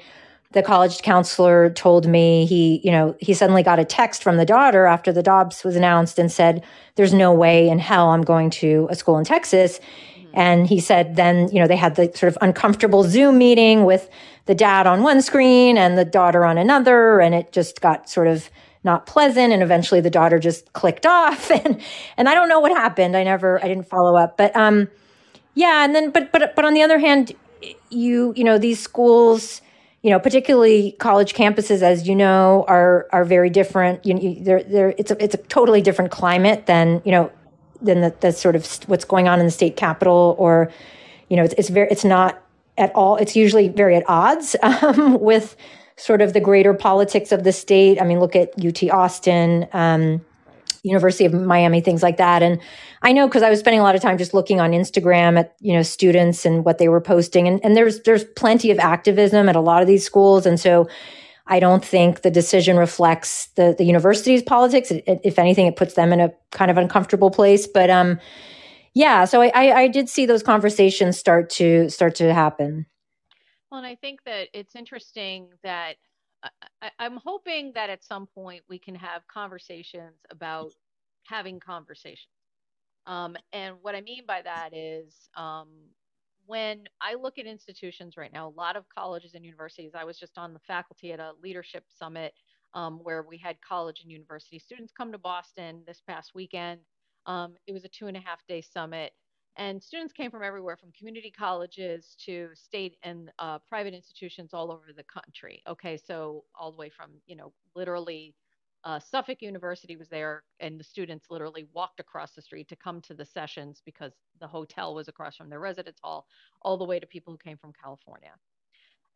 the college counselor told me he you know he suddenly got a text from the daughter after the Dobbs was announced and said there's no way in hell I'm going to a school in Texas mm-hmm. and he said then you know they had the sort of uncomfortable Zoom meeting with the dad on one screen and the daughter on another and it just got sort of not pleasant and eventually the daughter just clicked off and and I don't know what happened. I never I didn't follow up. But um yeah, and then but but but on the other hand you you know these schools you know particularly college campuses as you know are are very different you, you they're, they're it's a it's a totally different climate than you know than the, the sort of what's going on in the state capital, or you know it's, it's very it's not at all it's usually very at odds um, with sort of the greater politics of the state. I mean, look at UT Austin, um, University of Miami, things like that. And I know because I was spending a lot of time just looking on Instagram at you know students and what they were posting, and, and there's there's plenty of activism at a lot of these schools, and so. I don't think the decision reflects the the university's politics. It, it, if anything, it puts them in a kind of uncomfortable place. But um, yeah, so I, I, I did see those conversations start to start to happen. Well, and I think that it's interesting that I, am hoping that at some point we can have conversations about having conversations. Um, and what I mean by that is um, when I look at institutions right now, a lot of colleges and universities, I was just on the faculty at a leadership summit um, where we had college and university students come to Boston this past weekend. Um, it was a two and a half day summit and students came from everywhere from community colleges to state and uh, private institutions all over the country okay so all the way from you know literally uh, Suffolk University was there, and the students literally walked across the street to come to the sessions because the hotel was across from their residence hall, all the way to people who came from California.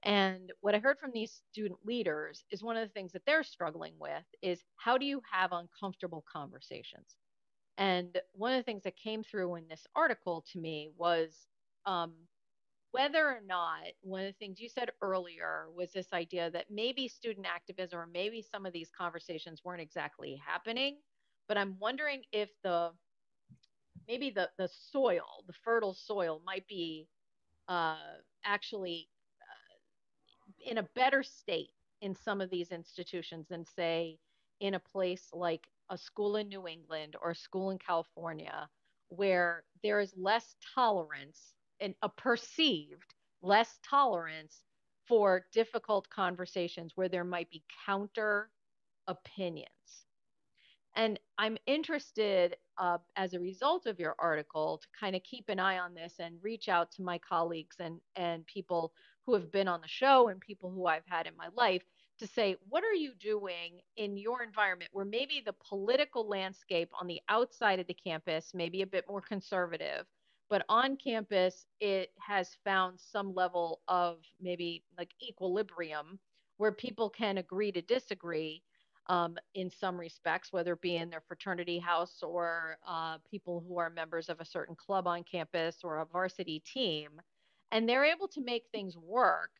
And what I heard from these student leaders is one of the things that they're struggling with is how do you have uncomfortable conversations? And one of the things that came through in this article to me was um, whether or not one of the things you said earlier was this idea that maybe student activism or maybe some of these conversations weren't exactly happening. But I'm wondering if the maybe the, the soil, the fertile soil, might be uh, actually in a better state in some of these institutions than say in a place like a school in New England or a school in California where there is less tolerance and a perceived less tolerance for difficult conversations where there might be counter opinions. And I'm interested, uh, as a result of your article, to kind of keep an eye on this and reach out to my colleagues and, and people who have been on the show and people who I've had in my life to say, what are you doing in your environment where maybe the political landscape on the outside of the campus may be a bit more conservative, but on campus it has found some level of maybe like equilibrium where people can agree to disagree um, in some respects, whether it be in their fraternity house or uh, people who are members of a certain club on campus or a varsity team and they're able to make things work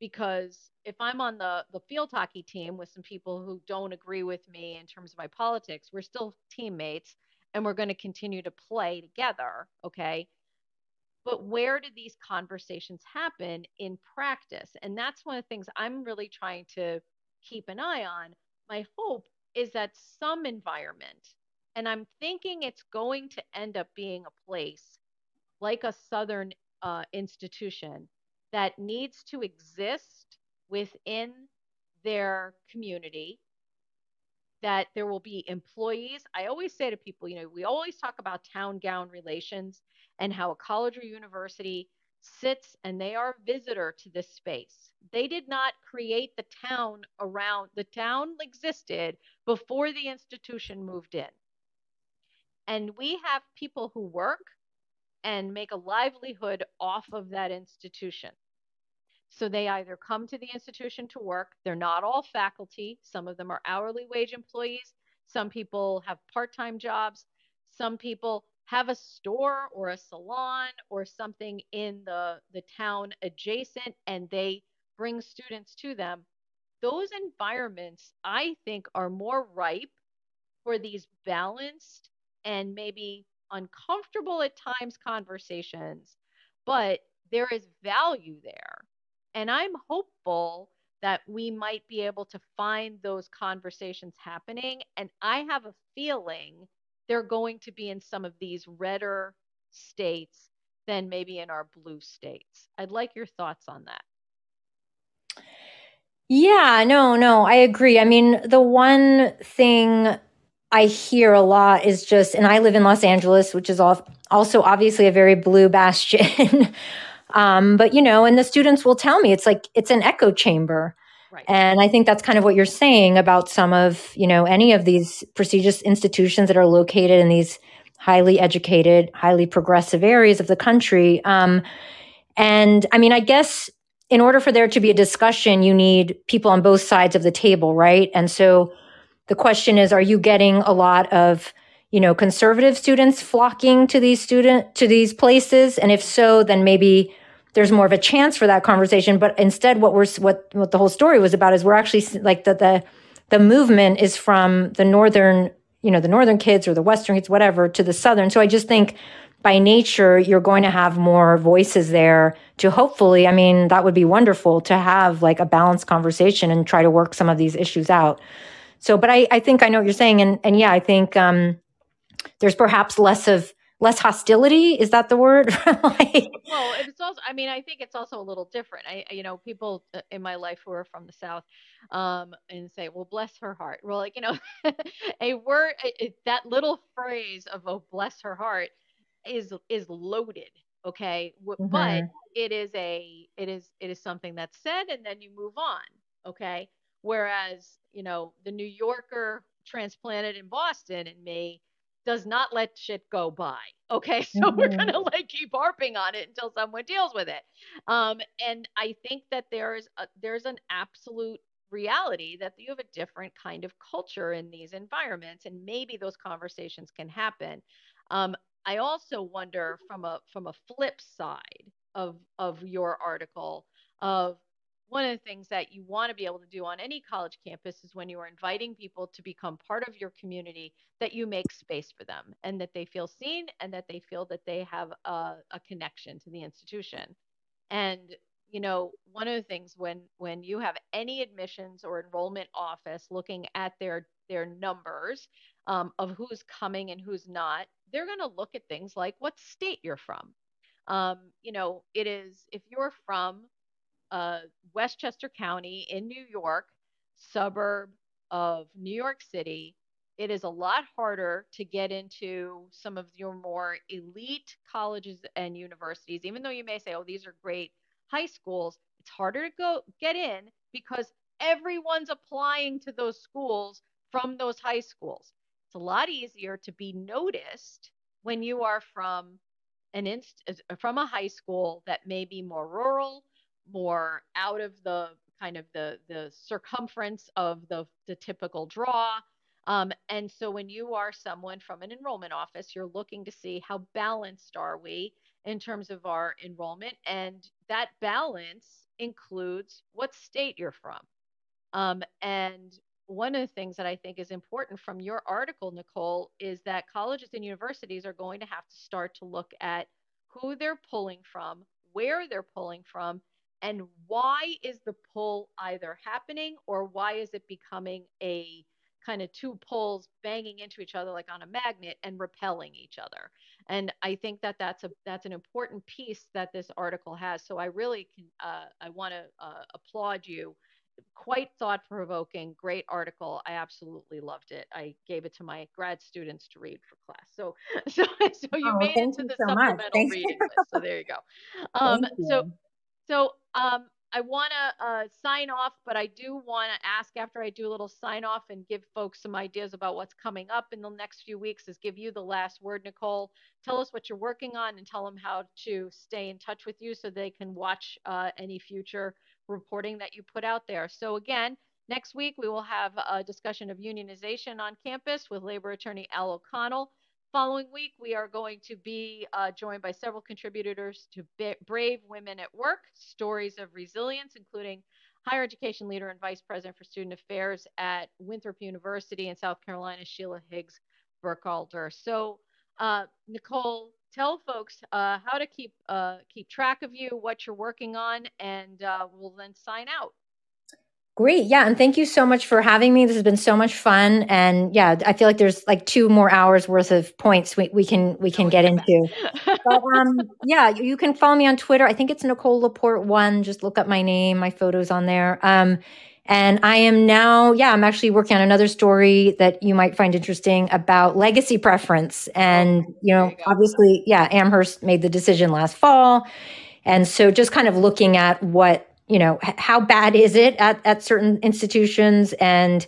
because if I'm on the the field hockey team with some people who don't agree with me in terms of my politics, we're still teammates and we're going to continue to play together, okay? But where do these conversations happen in practice? And that's one of the things I'm really trying to keep an eye on. My hope is that some environment, and I'm thinking it's going to end up being a place like a Southern uh, institution that needs to exist within their community that there will be employees. I always say to people you know we always talk about town gown relations and how a college or university sits and they are a visitor to this space. They did not create the town around the town existed before the institution moved in. And we have people who work and make a livelihood off of that institution. So they either come to the institution to work, they're not all faculty, some of them are hourly wage employees, some people have part time jobs, some people have a store or a salon or something in the, the town adjacent and they bring students to them. Those environments, I think, are more ripe for these balanced and maybe uncomfortable at times conversations, but there is value there. And I'm hopeful that we might be able to find those conversations happening. And I have a feeling they're going to be in some of these redder states than maybe in our blue states. I'd like your thoughts on that. Yeah, no, no, I agree. I mean, the one thing I hear a lot is just, and I live in Los Angeles, which is also obviously a very blue bastion. um, but, you know, and the students will tell me it's like it's an echo chamber. Right. And I think that's kind of what you're saying about some of, you know, any of these prestigious institutions that are located in these highly educated, highly progressive areas of the country. Um, and I mean, I guess in order for there to be a discussion, you need people on both sides of the table, right? And so, the question is, are you getting a lot of, you know, conservative students flocking to these student to these places? And if so, then maybe there's more of a chance for that conversation. But instead, what we're what what the whole story was about is we're actually like the the the movement is from the northern, you know, the northern kids or the western kids, whatever, to the southern. So I just think by nature, you're going to have more voices there to hopefully, I mean, that would be wonderful to have like a balanced conversation and try to work some of these issues out. So, but I, I think I know what you're saying. And, and yeah, I think um, there's perhaps less of, less hostility? Is that the word? Like, well it's also i mean i think it's also a little different. I you know people uh, in my life who are from the south um and say well bless her heart. Well like you know a word it, that little phrase of oh bless her heart is is loaded okay? Mm-hmm. but it is a it is it is something that's said and then you move on okay? Whereas, you know, the New Yorker transplanted in Boston and me does not let shit go by. Okay. So mm-hmm. we're going to like keep harping on it until someone deals with it. Um, and I think that there's a, there's an absolute reality that you have a different kind of culture in these environments and maybe those conversations can happen. Um, I also wonder from a from a flip side of of your article of one of the things that you want to be able to do on any college campus is when you are inviting people to become part of your community that you make space for them and that they feel seen and that they feel that they have a, a connection to the institution. And you know one of the things when when you have any admissions or enrollment office looking at their their numbers um, of who's coming and who's not they're going to look at things like what state you're from. Um, you know it is if you're from uh, Westchester County in New York, suburb of New York City, it is a lot harder to get into some of your more elite colleges and universities. Even though you may say, oh, these are great high schools, it's harder to go get in because everyone's applying to those schools from those high schools. It's a lot easier to be noticed when you are from an inst- from a high school that may be more rural more out of the kind of the the circumference of the the typical draw. Um, and so when you are someone from an enrollment office, you're looking to see how balanced are we in terms of our enrollment, and that balance includes what state you're from. Um, and one of the things that I think is important from your article, Nicole, is that colleges and universities are going to have to start to look at who they're pulling from, where they're pulling from, and why is the pull either happening or why is it becoming a kind of two poles banging into each other like on a magnet and repelling each other? And i think that that's a that's an important piece that this article has. So i really can uh, i want to uh, applaud you. Quite thought provoking great article. I absolutely loved it. I gave it to my grad students to read for class. So so so you oh, made it to the so supplemental reading list. So there you go. Um you. so so um, I want to uh, sign off, but I do want to ask after I do a little sign off and give folks some ideas about what's coming up in the next few weeks is give you the last word, Nicole. Tell us what you're working on and tell them how to stay in touch with you so they can watch uh, any future reporting that you put out there. So again, next week we will have a discussion of unionization on campus with labor attorney Al O'Connell. Following week, we are going to be uh, joined by several contributors to Brave Women at Work Stories of Resilience, including higher education leader and vice president for student affairs at Winthrop University in South Carolina, Sheila Higgs Burkhalter. So, uh, Nicole, tell folks uh, how to keep uh, keep track of you, what you're working on, and uh, we'll then sign out. Great. Yeah. And thank you so much for having me. This has been so much fun. And yeah, I feel like there's like two more hours worth of points we, we can we can get into. but um yeah, you can follow me on Twitter. I think it's Nicole LaPorte one. Just look up my name, my photos on there. Um and I am now, yeah, I'm actually working on another story that you might find interesting about legacy preference. And, you know, you obviously, yeah, Amherst made the decision last fall. And so just kind of looking at what you know, how bad is it at, at certain institutions and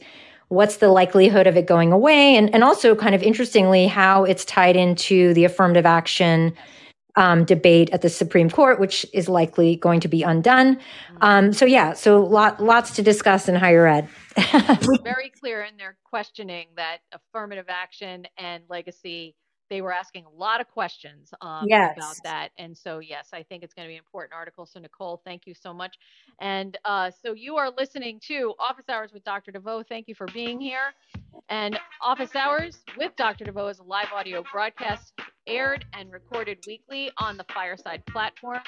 what's the likelihood of it going away? And, and also, kind of interestingly, how it's tied into the affirmative action um, debate at the Supreme Court, which is likely going to be undone. Um, so, yeah, so lot, lots to discuss in higher ed. very clear in their questioning that affirmative action and legacy they were asking a lot of questions um, yes. about that. And so, yes, I think it's going to be an important article. So, Nicole, thank you so much. And uh, so, you are listening to Office Hours with Dr. De Veau. Thank you for being here. And Office Hours with Dr. De Veau is a live audio broadcast aired and recorded weekly on the Fireside platform.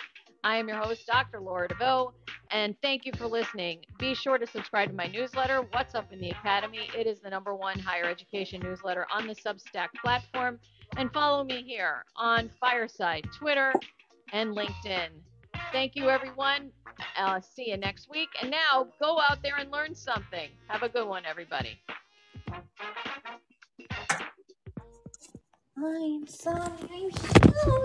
I am your host, Dr. Laura De Veau, and thank you for listening. Be sure to subscribe to my newsletter, What's Up in the Academy. It is the number one higher education newsletter on the Substack platform and follow me here on Fireside, Twitter, and LinkedIn. Thank you, everyone. Uh, see you next week. And now go out there and learn something. Have a good one, everybody. I'm sorry.